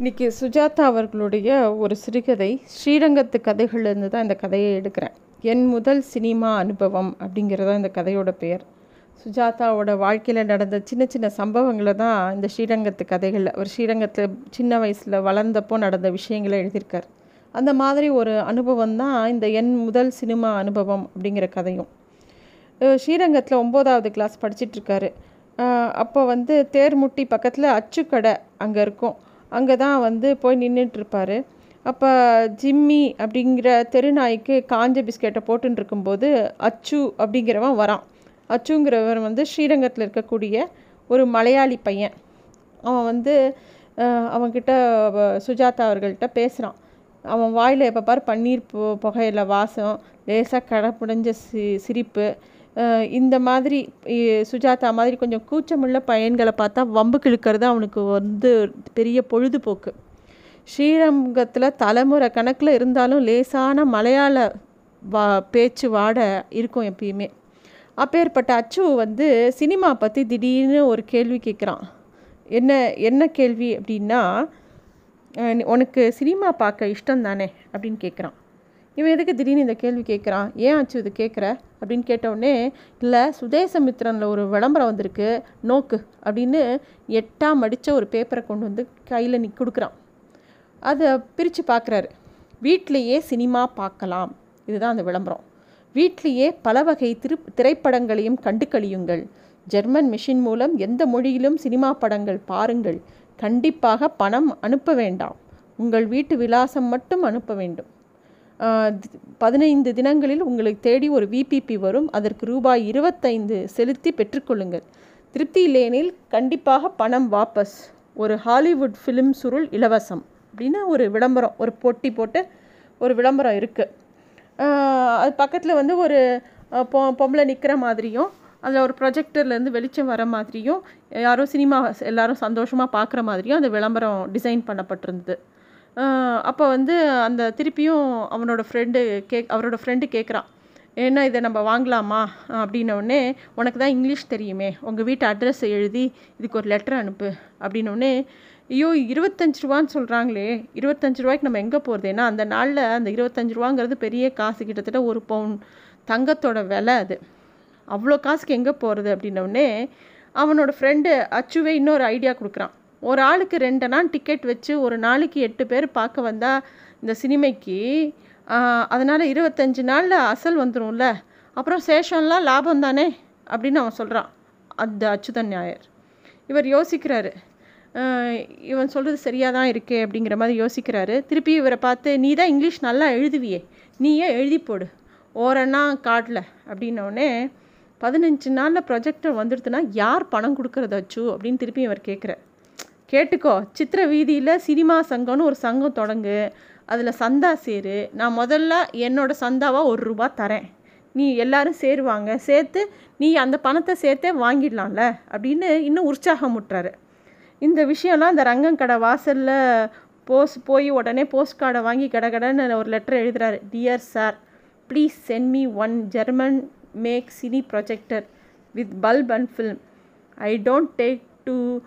இன்றைக்கி சுஜாதா அவர்களுடைய ஒரு சிறுகதை ஸ்ரீரங்கத்து கதைகள்லேருந்து தான் இந்த கதையை எடுக்கிறேன். என் முதல் சினிமா அனுபவம் அப்படிங்கிறதா இந்த கதையோட பெயர். சுஜாதாவோட வாழ்க்கையில் நடந்த சின்ன சின்ன சம்பவங்களை தான் இந்த ஸ்ரீரங்கத்து கதைகள் அவர் ஸ்ரீரங்கத்தில் சின்ன வயசில் வளர்ந்தப்போ நடந்த விஷயங்களை எழுதியிருக்கார். அந்த மாதிரி ஒரு அனுபவம் தான் இந்த என் முதல் சினிமா அனுபவம் அப்படிங்கிற கதையும். ஸ்ரீரங்கத்தில் ஒம்போதாவது கிளாஸ் படிச்சிட்ருக்காரு அப்போ வந்து தேர்முட்டி பக்கத்தில் அச்சுக்கடை அங்கே இருக்கும். அங்கே தான் வந்து போய் நின்றுட்டுருப்பாரு அப்போ ஜிம்மி அப்படிங்கிற தெருநாய்க்கு காஞ்ச பிஸ்கெட்டை போட்டுன்னு இருக்கும்போது அச்சு அப்படிங்கிறவன் வரான். அச்சுங்கிறவன் வந்து ஸ்ரீரங்கத்தில் இருக்கக்கூடிய ஒரு மலையாளி பையன். அவன் வந்து அஹ், அவன்கிட்ட சுஜாதா அவர்கள்ட்ட பேசுகிறான் அவன் வாயில் எப்போ பார் பன்னீர் பு புகையில வாசம் லேசாக கடப்புடைஞ்ச சி சிரிப்பு. இந்த மாதிரி சுஜாதா மாதிரி கொஞ்சம் கூச்சமுள்ள பையன்களை பார்த்தா வம்பு கிழக்கிறது அவனுக்கு வந்து பெரிய பொழுதுபோக்கு. ஸ்ரீரங்கத்தில் தலைமுறை கணக்கில் இருந்தாலும் லேசான மலையாள வா பேச்சு வாட இருக்கும் எப்பயுமே. அப்பேற்பட்ட அச்சு வந்து சினிமா பற்றி திடீர்னு ஒரு கேள்வி கேட்குறான் என்ன என்ன கேள்வி அப்படின்னா உனக்கு சினிமா பார்க்க இஷ்டம் தானே அப்படின்னு கேட்குறான் இவன் எதுக்கு திடீர்னு இந்த கேள்வி கேட்குறான் ஏன் ஆச்சு இது கேட்குற அப்படின்னு கேட்டவுடனே இல்லை சுதேசமித்ரனில் ஒரு விளம்பரம் வந்திருக்கு. நோக்கு. அப்படின்னு எட்டாம் அடித்த ஒரு பேப்பரை கொண்டு வந்து கையில் நீ கொடுக்குறான். அதை பிரித்து பார்க்குறாரு வீட்டிலையே சினிமா பார்க்கலாம் இதுதான் அந்த விளம்பரம். வீட்டிலேயே பல வகை திரு திரைப்படங்களையும் கண்டு கழியுங்கள் ஜெர்மன் மிஷின் மூலம் எந்த மொழியிலும் சினிமா படங்கள் பாருங்கள். கண்டிப்பாக பணம் அனுப்ப வேண்டாம். உங்கள் வீட்டு விலாசம் மட்டும் அனுப்ப வேண்டும். பதினைந்து தினங்களில் உங்களுக்கு தேடி ஒரு விபிபி வரும். அதற்கு ரூபாய் இருபத்தைந்து செலுத்தி பெற்றுக்கொள்ளுங்கள். திருப்தி இல்லையெனில் கண்டிப்பாக பணம் வாபஸ். ஒரு ஹாலிவுட் ஃபிலிம் சுருள் இலவசம் அப்படின்னு ஒரு விளம்பரம் ஒரு போட்டி போட்டு ஒரு விளம்பரம் இருக்குது அது பக்கத்தில் வந்து ஒரு பொ பொம்பளை நிற்கிற மாதிரியும் அதில் ஒரு ப்ரொஜெக்டர்லேருந்து வெளிச்சம் வர மாதிரியும் யாரும் சினிமா எல்லாரும் சந்தோஷமாக பார்க்குற மாதிரியும் அந்த விளம்பரம் டிசைன் பண்ணப்பட்டிருந்தது. அப்போ வந்து அந்த திருப்பியும் அவனோட ஃப்ரெண்டு கேக் அவரோட ஃப்ரெண்டு கேட்குறான் என்ன இதை நம்ம வாங்கலாமா? அப்படின்னோடனே உனக்கு தான் இங்கிலீஷ் தெரியுமே. உங்கள் வீட்டு அட்ரஸ் எழுதி இதுக்கு ஒரு லெட்டர் அனுப்பு. அப்படின்னோடனே ஐயோ இருபத்தஞ்சு ரூபான்னு சொல்கிறாங்களே இருபத்தஞ்சு ரூபாய்க்கு நம்ம எங்கே போகிறது ஏன்னா அந்த நாளில் அந்த இருபத்தஞ்சு ரூபாங்கிறது பெரிய காசு கிட்டத்தட்ட ஒரு பவுன் தங்கத்தோட விலை அது. அவ்வளோ காசுக்கு எங்கே போகிறது அப்படின்னோடனே அவனோட ஃப்ரெண்டு அச்சுவே இன்னொரு ஐடியா கொடுக்குறான். ஒரு ஆளுக்கு ரெண்டு நாள் டிக்கெட் வச்சு ஒரு நாளைக்கு எட்டு பேர் பார்க்க வந்தால் இந்த சினிமைக்கு அதனால் இருபத்தஞ்சி நாளில் அசல் வந்துரும்ல. அப்புறம் சேஷம்லாம் லாபம் தானே? அப்படின்னு அவன் சொல்கிறான் அந்த அச்சுதன் நாயர் இவர் யோசிக்கிறாரு. இவன் சொல்கிறது சரியாக தான் இருக்கே அப்படிங்கிற மாதிரி யோசிக்கிறாரு. திருப்பி இவரை பார்த்து நீ தான் இங்கிலீஷ் நல்லா எழுதுவியே. நீயே எழுதி போடு. ஓரண்ணா காட்டில். அப்படின்னோடனே பதினஞ்சு நாளில் ப்ரொஜெக்டர் வந்துடுதுன்னா யார் பணம் கொடுக்குறதாச்சு அப்படின்னு திருப்பி இவர் கேட்குறார் கேட்டுக்கோ. சித்திர வீதியில் சினிமா சங்கம்னு ஒரு சங்கம் தொடங்கு. அதில் சந்தா சேரு. நான் முதல்ல என்னோடய சந்தாவாக ஒரு ரூபா தரேன். நீ எல்லாரும் சேருவாங்க. சேர்த்து நீ அந்த பணத்தை சேர்த்தே வாங்கிடலாம்ல? அப்படின்னு இன்னும் உற்சாகம் முட்டுறாரு. இந்த விஷயம்லாம் அந்த ரங்கங்கடை வாசலில் போஸ்ட் போய் உடனே போஸ்ட் கார்டை வாங்கி கட கடைன்னு ஒரு லெட்டர் எழுதுறாரு. Dear sir please send me one German make cine projector with bulb and film I don't take to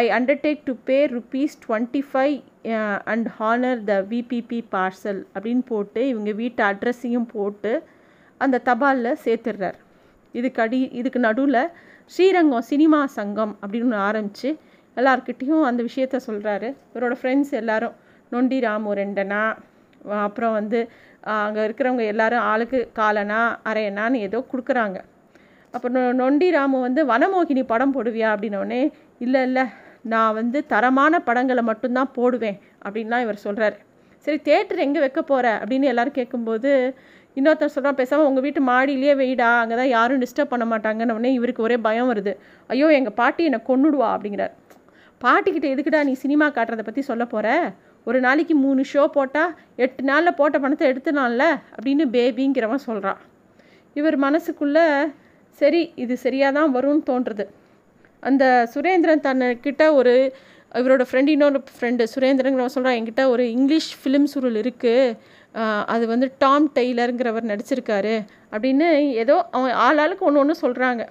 I undertake to pay rupees twenty five and honour the VPP parcel அப்படின்னு போட்டு இவங்க வீட்டு அட்ரஸையும் போட்டு அந்த தபாலில் சேர்த்துடுறார். இதுக்கு அடி இதுக்கு நடுவில் ஸ்ரீரங்கம் சினிமா சங்கம் அப்படின்னு ஒன்று ஆரம்பித்து எல்லார்கிட்டேயும் அந்த விஷயத்த சொல்கிறாரு இவரோட ஃப்ரெண்ட்ஸ் எல்லாரும் நொண்டி ராமு ரெண்டனா அப்புறம் வந்து அங்கே இருக்கிறவங்க எல்லாரும் ஆளுக்கு காலனா அரையனான்னு ஏதோ கொடுக்குறாங்க. அப்புறம் நொண்டி ராமு வந்து வனமோகினி படம் போடுவியா? அப்படின்னோடனே இல்லை இல்லை நான் வந்து தரமான படங்களை மட்டும்தான் போடுவேன் அப்படின்லாம் இவர் சொல்கிறாரு சரி தேட்டர் எங்கே வைக்க போகிற அப்படின்னு எல்லோரும் கேட்கும்போது இன்னொருத்தர் சொல்கிறான் பேசாமல் உங்கள் வீட்டு மாடியிலேயே வெயிடா அங்கே தான் யாரும் டிஸ்டர்ப் பண்ண மாட்டாங்கன்னு உடனே இவருக்கு ஒரே பயம் வருது. ஐயோ எங்கள் பாட்டி என்னை கொன்னுடுவா அப்படிங்கிறார். பாட்டிக்கிட்ட எதுக்குடா நீ சினிமா காட்டுறதை பற்றி சொல்ல போகிற ஒரு நாளைக்கு மூணு ஷோ போட்டால் எட்டு நாளில் போட்ட பணத்தை எடுத்துனால அப்படின்னு பேபிங்கிறவன் சொல்கிறான் இவர் மனசுக்குள்ளே சரி இது சரியாக தான் வரும்னு தோன்றுறது அந்த சுரேந்திரன் தன்கிட்ட ஒரு இவரோட ஃப்ரெண்ட் இன்னொரு ஃப்ரெண்டு சுரேந்திரங்கிறவன் சொல்கிறான் என்கிட்ட ஒரு இங்கிலீஷ் ஃபிலிம் சுருள் இருக்குது அது வந்து டாம் டெய்லருங்கிறவர் நடிச்சிருக்காரு. அப்படின்னு ஏதோ அவன் ஆள் ஆளுக்கு ஒன்று ஒன்று சொல்கிறாங்க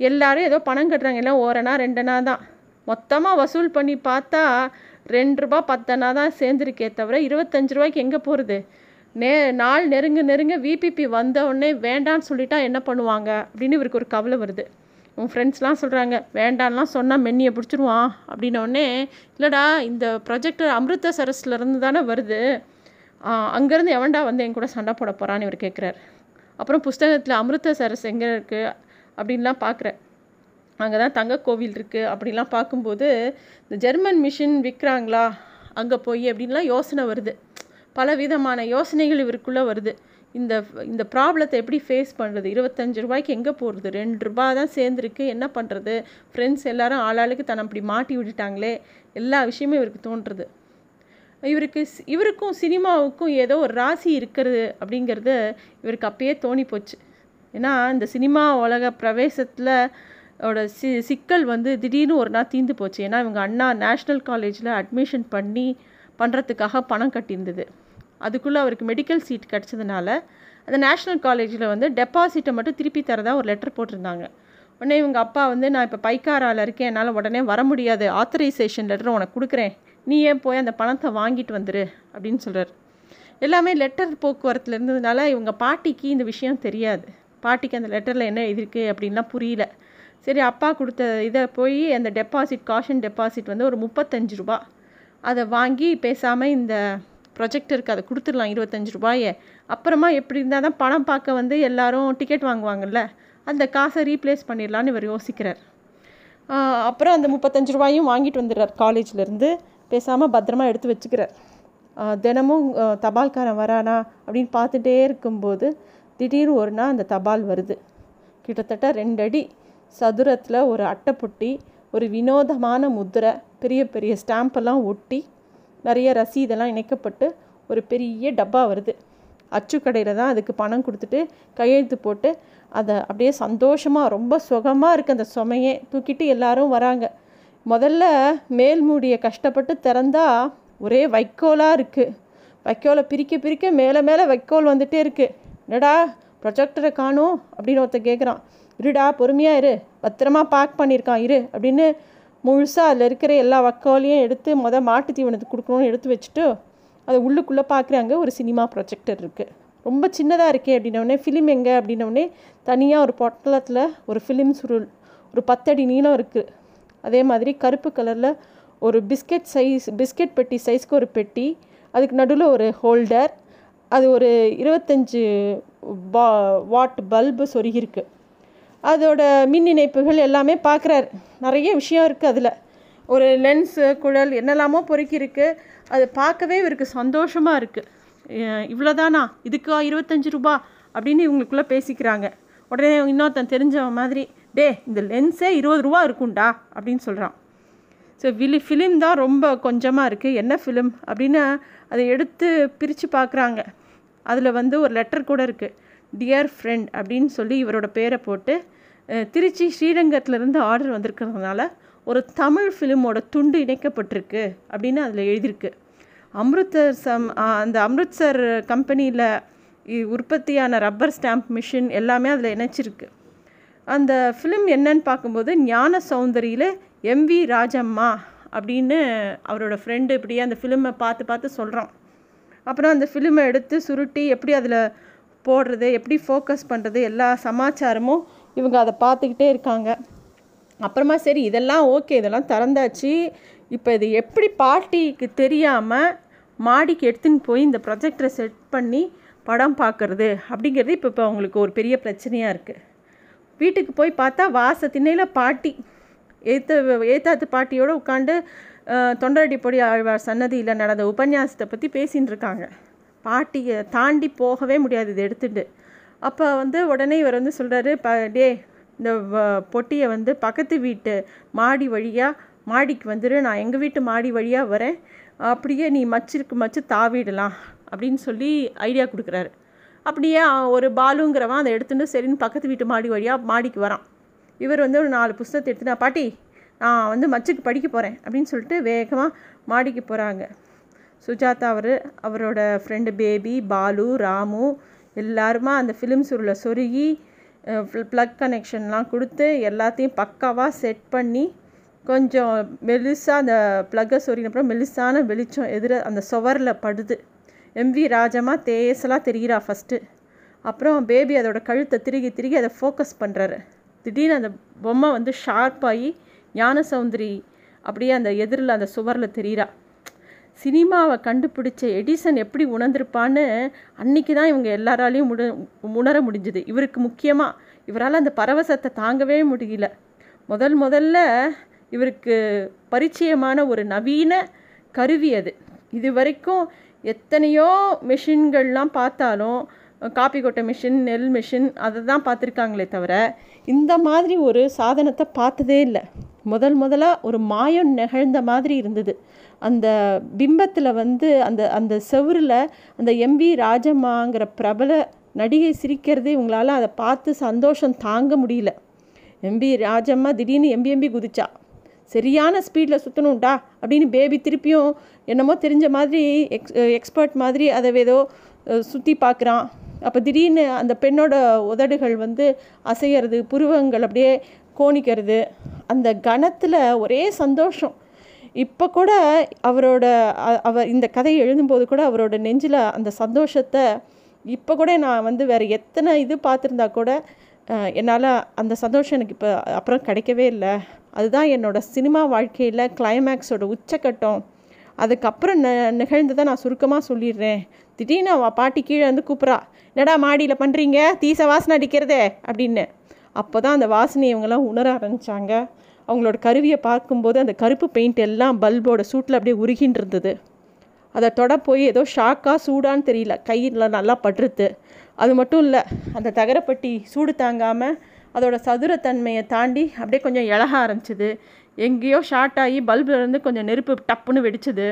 எல்லாரும் ஏதோ பணம் கட்டுறாங்க. எல்லாம் ஓரணா ரெண்டனா தான். மொத்தமாக வசூல் பண்ணி பார்த்தா ரெண்டு ரூபா பத்தனா தான் சேர்ந்துருக்கே தவிர இருபத்தஞ்சு ரூபாய்க்கு எங்கே போகிறது நே நாள் நெருங்க நெருங்க விபிபி வந்தவுடனே வேண்டான்னு சொல்லிட்டா என்ன பண்ணுவாங்க? அப்படின்னு இவருக்கு ஒரு கவலை வருது. உன் ஃப்ரெண்ட்ஸ்லாம் சொல்கிறாங்க வேண்டான்லாம் சொன்னால் மென்னியை பிடிச்சிருவான். அப்படின்னோடனே இல்லைடா இந்த ப்ரொஜெக்டர் அமிர்தசரஸ்லேருந்து தானே வருது. அங்கேருந்து எவன்டா வந்து என் கூட சண்டை போட போகிறான்னு இவர் கேட்குறாரு அப்புறம் புஸ்தகத்தில் அமிர்தசரஸ் எங்கே இருக்குது அப்படின்லாம் பார்க்குறேன் அங்கே தான் தங்க கோவில் இருக்குது அப்படிலாம் பார்க்கும்போது இந்த ஜெர்மன் மிஷின் விற்கிறாங்களா அங்கே போய் அப்படின்லாம் யோசனை வருது. பல விதமான யோசனைகள் இவருக்குள்ளே வருது. இந்த இந்த ப்ராப்ளத்தை எப்படி ஃபேஸ் பண்ணுறது இருபத்தஞ்சி ரூபாய்க்கு எங்கே போகிறது ரெண்டு ரூபா தான் சேர்ந்துருக்கு. என்ன பண்ணுறது ஃப்ரெண்ட்ஸ் எல்லாரும் ஆளாளுக்கு தன்னை அப்படி மாட்டி விட்டுட்டாங்களே. எல்லா விஷயமும் இவருக்கு தோன்றுறது. இவருக்கு இவருக்கும் சினிமாவுக்கும் ஏதோ ஒரு ராசி இருக்கிறது அப்படிங்கிறது இவருக்கு அப்பயே தோணி போச்சு ஏன்னா இந்த சினிமா உலக பிரவேசத்தில் ஓட சி சிக்கல் வந்து திடீர்னு ஒரு நாள் தீர்ந்து போச்சு. ஏன்னா இவங்க அண்ணா நேஷ்னல் காலேஜில் அட்மிஷன் பண்ணி பண்ணுறதுக்காக பணம் கட்டியிருந்தது. அதுக்குள்ளே அவருக்கு மெடிக்கல் சீட் கிடச்சதுனால அந்த நேஷ்னல் காலேஜில் வந்து டெபாசிட்டை மட்டும் திருப்பி தரதா ஒரு லெட்டர் போட்டிருந்தாங்க. உடனே இவங்க அப்பா வந்து நான் இப்போ பைக்காரால் இருக்கேன் என்னால் உடனே வர முடியாது. ஆத்தரைசேஷன் லெட்டர் உனக்கு கொடுக்குறேன். நீ ஏன் போய் அந்த பணத்தை வாங்கிட்டு வந்துரு? அப்படின்னு சொல்கிறார் எல்லாமே லெட்டர் போக்குவரத்தில் இருந்ததுனால இவங்க பாட்டிக்கு இந்த விஷயம் தெரியாது. பாட்டிக்கு அந்த லெட்டரில் என்ன எழுதிருக்கு அப்படின்லாம் புரியல. சரி அப்பா கொடுத்த இதை போய் அந்த டெபாசிட் காஷன் டெபாசிட் வந்து ஒரு முப்பத்தஞ்சு ரூபா. அதை வாங்கி பேசாமல் இந்த ப்ரொஜெக்டருக்கு அதை கொடுத்துடலாம் இருபத்தஞ்சி ரூபாயை. அப்புறமா எப்படி இருந்தால் தான் பணம் பார்க்க வந்து எல்லாரும் டிக்கெட் வாங்குவாங்கல்ல அந்த காசை ரீப்ளேஸ் பண்ணிடலான்னு இவர் யோசிக்கிறார். அப்புறம் அந்த முப்பத்தஞ்சு ரூபாயும் வாங்கிட்டு வந்துடுறார் காலேஜ்லேருந்து பேசாமல் பத்திரமா எடுத்து வச்சுக்கிறார். தினமும் தபால்காரன் வரானா அப்படின்னு பார்த்துட்டே இருக்கும்போது திடீர்னு ஒரு நாள் அந்த தபால் வருது. கிட்டத்தட்ட ரெண்டடி சதுரத்தில் ஒரு அட்டைப்பொட்டி ஒரு வினோதமான முதிரை பெரிய பெரிய ஸ்டாம்பெல்லாம் ஒட்டி நிறைய ரசீதெல்லாம் இணைக்கப்பட்டு ஒரு பெரிய டப்பா வருது. அச்சுக்கடையில் தான் அதுக்கு பணம் கொடுத்துட்டு கையெழுத்து போட்டு அதை அப்படியே சந்தோஷமாக ரொம்ப சுகமாக இருக்குது அந்த சுமையே தூக்கிட்டு எல்லாரும் வராங்க. முதல்ல மேல் மூடியை கஷ்டப்பட்டு திறந்தா ஒரே வைக்கோலாக இருக்குது வைக்கோலை பிரிக்க பிரிக்க மேலே மேலே வைக்கோல் வந்துகிட்டே இருக்குது என்னடா ப்ரொஜெக்டரை காணும் அப்படின்னு ஒருத்தர் கேட்குறான் இருடா பொறுமையாக இரு. பத்திரமா பேக் பண்ணியிருக்கான் இரு அப்படின்னு முழுசாக அதில் இருக்கிற எல்லா வக்கோலையும் எடுத்து மொதல் மாட்டு தீவனத்துக்கு கொடுக்கணும்னு எடுத்து வச்சுட்டு அதை உள்ளுக்குள்ளே பார்க்குறாங்க ஒரு சினிமா ப்ரொஜெக்டர் இருக்குது ரொம்ப சின்னதாக இருக்கே அப்படின்னோடனே ஃபிலிம் எங்கே அப்படின்னோடனே தனியாக ஒரு பொட்டலத்தில் ஒரு ஃபிலிம் சுருள் ஒரு பத்தடி நீளம் இருக்குது அதே மாதிரி கருப்பு கலரில் ஒரு பிஸ்கெட் சைஸ் பிஸ்கெட் பெட்டி சைஸ்க்கு ஒரு பெட்டி அதுக்கு நடுவில் ஒரு ஹோல்டர் அது ஒரு இருபத்தஞ்சி பா வாட் பல்பு சொருகிருக்கு அதோட மின் இணைப்புகள் எல்லாமே பார்க்குறாரு. நிறைய விஷயம் இருக்குது அதில். ஒரு லென்ஸு குழல் என்னெல்லாமோ பொறுக்கியிருக்கு அது பார்க்கவே இவருக்கு சந்தோஷமாக இருக்குது இவ்வளோதானா இதுக்கா இருபத்தஞ்சி ரூபா? அப்படின்னு இவங்களுக்குள்ளே பேசிக்கிறாங்க. உடனே இன்னொருத்தன் தெரிஞ்சவன் மாதிரி டே இந்த லென்ஸே இருபது ரூபா இருக்கும்டா அப்படின்னு சொல்கிறான் ஸோ விலி ஃபிலிம் தான் ரொம்ப கொஞ்சமாக இருக்குது என்ன ஃபிலிம் அப்படின்னு அதை எடுத்து பிரித்து பார்க்குறாங்க. அதில் வந்து ஒரு லெட்டர் கூட இருக்குது டியர் ஃப்ரெண்ட் அப்படின்னு சொல்லி இவரோட பேரை போட்டு திருச்சி ஸ்ரீரங்கத்திலேருந்து ஆர்டர் வந்திருக்கிறதுனால ஒரு தமிழ் ஃபிலிமோட துண்டு இணைக்கப்பட்டிருக்கு அப்படின்னு அதில் எழுதியிருக்கு. அம்ருத்சர் சம் அந்த அம்ருத்சர் கம்பெனியில் உற்பத்தியான ரப்பர் ஸ்டாம்ப் மிஷின் எல்லாமே அதில் இணைச்சிருக்கு. அந்த ஃபிலிம் என்னன்னு பார்க்கும்போது ஞான சௌந்தரியில் எம்வி ராஜம்மா அப்படின்னு அவரோட ஃப்ரெண்டு இப்படியே அந்த ஃபிலிமை பார்த்து பார்த்து சொல்கிறான் அப்புறம் அந்த ஃபிலிமை எடுத்து சுருட்டி எப்படி அதில் போடுறது எப்படி ஃபோக்கஸ் பண்ணுறது எல்லா சமாச்சாரமும் இவங்க அதை பார்த்துக்கிட்டே இருக்காங்க. அப்புறமா சரி இதெல்லாம் ஓகே இதெல்லாம் திறந்தாச்சு. இப்போ இது எப்படி பார்ட்டிக்கு தெரியாமல் மாடிக்கு எடுத்துன்னு போய் இந்த ப்ரொஜெக்டரை செட் பண்ணி படம் பார்க்குறது அப்படிங்கிறது இப்போ இப்போ அவங்களுக்கு ஒரு பெரிய பிரச்சனையாக இருக்குது வீட்டுக்கு போய் பார்த்தா வாச திண்ணையில் பாட்டி ஏத்த ஏத்தாத்து பாட்டியோடு உட்காந்து தொண்டரடி பொடி ஆழ்வார் சன்னதியில் நடந்த உபன்யாசத்தை பற்றி பேசின்னு இருக்காங்க. பாட்டியை தாண்டி போகவே முடியாது இதை எடுத்துட்டு. அப்போ வந்து உடனே இவர் வந்து சொல்கிறாரு ப டே இந்த பொட்டியை வந்து பக்கத்து வீட்டு மாடி வழியாக மாடிக்கு வந்துடு நான் எங்கள் வீட்டு மாடி வழியாக வரேன். அப்படியே நீ மச்சிருக்கு மச்சு தாவிடலாம் அப்படின்னு சொல்லி ஐடியா கொடுக்குறாரு. அப்படியே ஒரு பாலுங்கிறவன் அதை எடுத்துகிட்டு சரின்னு பக்கத்து வீட்டு மாடி வழியாக மாடிக்கு வரான். இவர் வந்து ஒரு நாலு புஸ்தகத்தை எடுத்துனா பாட்டி நான் வந்து மச்சுக்கு படிக்க போகிறேன் அப்படின்னு சொல்லிட்டு வேகமாக மாடிக்கு போகிறாங்க சுஜாதா அவர் அவரோட ஃப்ரெண்டு பேபி பாலு ராமு எல்லாருமா அந்த ஃபிலிம் சுருளை சொருகி ப்ளக் கனெக்ஷன்லாம் கொடுத்து எல்லாத்தையும் பக்காவாக செட் பண்ணி கொஞ்சம் மெலிசாக அந்த ப்ளக்கை சொருகினப்புறம் மெலிசான வெளிச்சம் எதிர அந்த சுவரில் படுது. எம்வி ராஜமாக தேசலாக தெரிகிறா ஃபஸ்ட்டு அப்புறம் பேபி அதோட கழுத்தை திருகி திருகி அதை ஃபோக்கஸ் பண்ணுறாரு திடீர்னு அந்த பொம்மை வந்து ஷார்ப்பாகி ஞான சௌந்தரி அப்படியே அந்த எதிரில் அந்த சுவரில் தெரிகிறா. சினிமாவை கண்டுபிடிச்ச எடிசன் எப்படி உணர்ந்திருப்பான்னு அன்றைக்கி தான் இவங்க எல்லாராலையும் முட உணர முடிஞ்சுது. இவருக்கு முக்கியமாக இவரால் அந்த பரவசத்தை தாங்கவே முடியல. முதல் முதல்ல இவருக்கு பரிச்சயமான ஒரு நவீன கருவி அது. இது வரைக்கும் எத்தனையோ மெஷின்கள்லாம் பார்த்தாலும் காப்பி கொட்டை மிஷின் நெல் மிஷின் அதை தான் பார்த்துருக்காங்களே தவிர இந்த மாதிரி ஒரு சாதனத்தை பார்த்ததே இல்லை. முதல் முதலாக ஒரு மாயம் நிகழ்ந்த மாதிரி இருந்தது. அந்த பிம்பத்தில் வந்து அந்த அந்த செவரில் அந்த எம்வி ராஜம்மாங்கிற பிரபல நடிகை சிரிக்கிறது இவங்களால் அதை பார்த்து சந்தோஷம் தாங்க முடியல. எம்பி ராஜம்மா திடீர்னு எம்பி எம்பி குதிச்சா சரியான ஸ்பீடில் சுற்றணும்டா அப்படின்னு பேபி திருப்பியும் என்னமோ தெரிஞ்ச மாதிரி எக்ஸ் எக்ஸ்பர்ட் மாதிரி அதை ஏதோ சுற்றி பார்க்குறான். அப்போ திடீர்னு அந்த பெண்ணோட உதடுகள் வந்து அசையிறது புருவங்கள் அப்படியே கோணிக்கிறது அந்த கணத்தில் ஒரே சந்தோஷம். இப்போ கூட அவரோட அவர் இந்த கதையை எழுதும்போது கூட அவரோட நெஞ்சில் அந்த சந்தோஷத்தை இப்போ கூட நான் வந்து வேறு எத்தனை இது பார்த்துருந்தா கூட என்னால் அந்த சந்தோஷம் எனக்கு இப்போ அப்புறம் கிடைக்கவே இல்லை. அதுதான் என்னோடய சினிமா வாழ்க்கையில் கிளைமேக்ஸோட உச்சக்கட்டம். அதுக்கப்புறம் ந நிகழ்ந்ததை நான் சுருக்கமாக சொல்லிடுறேன். திடீர்னு அவள் பாட்டி கீழே வந்து கூப்பிட்றா என்னடா மாடியில் பண்ணுறீங்க தீச வாசனை அடிக்கிறதே அப்படின்னு. அப்போ தான் அந்த வாசனை இவங்கெல்லாம் உணர ஆரம்பித்தாங்க அவங்களோட கருவியை பார்க்கும்போது அந்த கருப்பு பெயிண்ட் எல்லாம் பல்போட சூட்டில் அப்படியே உருகின்னு இருந்தது அதை தொட போய் ஏதோ ஷாக்காக சூடான்னு தெரியல கையில் நல்லா பட்டுருது அது மட்டும் இல்லை அந்த தகரப்பட்டி சூடு தாங்காமல் அதோட சதுரத்தன்மையை தாண்டி அப்படியே கொஞ்சம் இழக ஆரம்பிச்சிது. எங்கேயோ ஷார்ட் ஆகி பல்புலேருந்து கொஞ்சம் நெருப்பு டப்புன்னு வெடிச்சுது.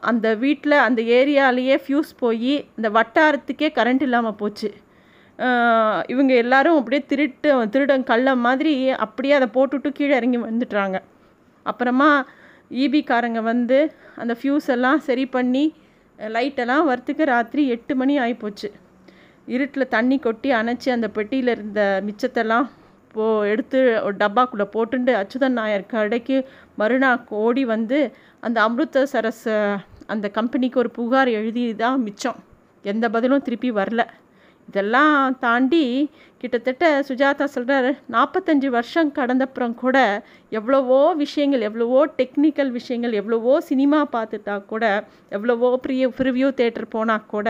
அந்த வீட்டில் அந்த ஏரியாலேயே ஃப்யூஸ் போய் இந்த வட்டாரத்துக்கே கரண்ட் இல்லாமல் போச்சு. இவங்க எல்லாரும் அப்படியே திருட்டு திருடன் கள்ள மாதிரி அப்படியே அதை போட்டுவிட்டு கீழே இறங்கி வந்துட்டுறாங்க அப்புறமா ஈபிக்காரங்க வந்து அந்த ஃப்யூஸ் எல்லாம் சரி பண்ணி லைட்டெல்லாம் வரத்துக்கு ராத்திரி எட்டு மணி ஆகிப்போச்சு இருட்டில் தண்ணி கொட்டி அணைச்சி அந்த பெட்டியில் இருந்த மிச்சத்தெல்லாம் போ எடுத்து ஒரு டப்பாக்குள்ளே போட்டுண்டு அச்சுதன் நாயர் கடைக்கு மறுநாள் ஓடி வந்து அந்த அமிர்தசரஸ் அந்த கம்பெனிக்கு ஒரு புகார் எழுதி தான் மிச்சம். எந்த பதிலும் திருப்பி வரல. இதெல்லாம் தாண்டி கிட்டத்தட்ட சுஜாதா சொல்கிறார் நாற்பத்தஞ்சு வருஷம் கடந்தப்புறம் கூட எவ்வளவோ விஷயங்கள் எவ்வளவோ டெக்னிக்கல் விஷயங்கள் எவ்வளவோ சினிமா பார்த்துட்டா கூட எவ்வளவோ ப்ரிய ப்ரிவியூ தேட்டர் போனால் கூட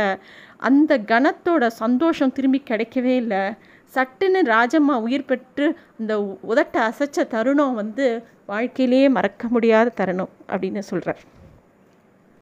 அந்த கணத்தோட சந்தோஷம் திரும்பி கிடைக்கவே இல்லை. சட்டுன்னு ராஜம்மா உயிர் பெற்று அந்த உதட்ட அசைச்ச தருணம் வந்து வாழ்க்கையிலேயே மறக்க முடியாத தருணம் அப்படின்னு சொல்கிறார்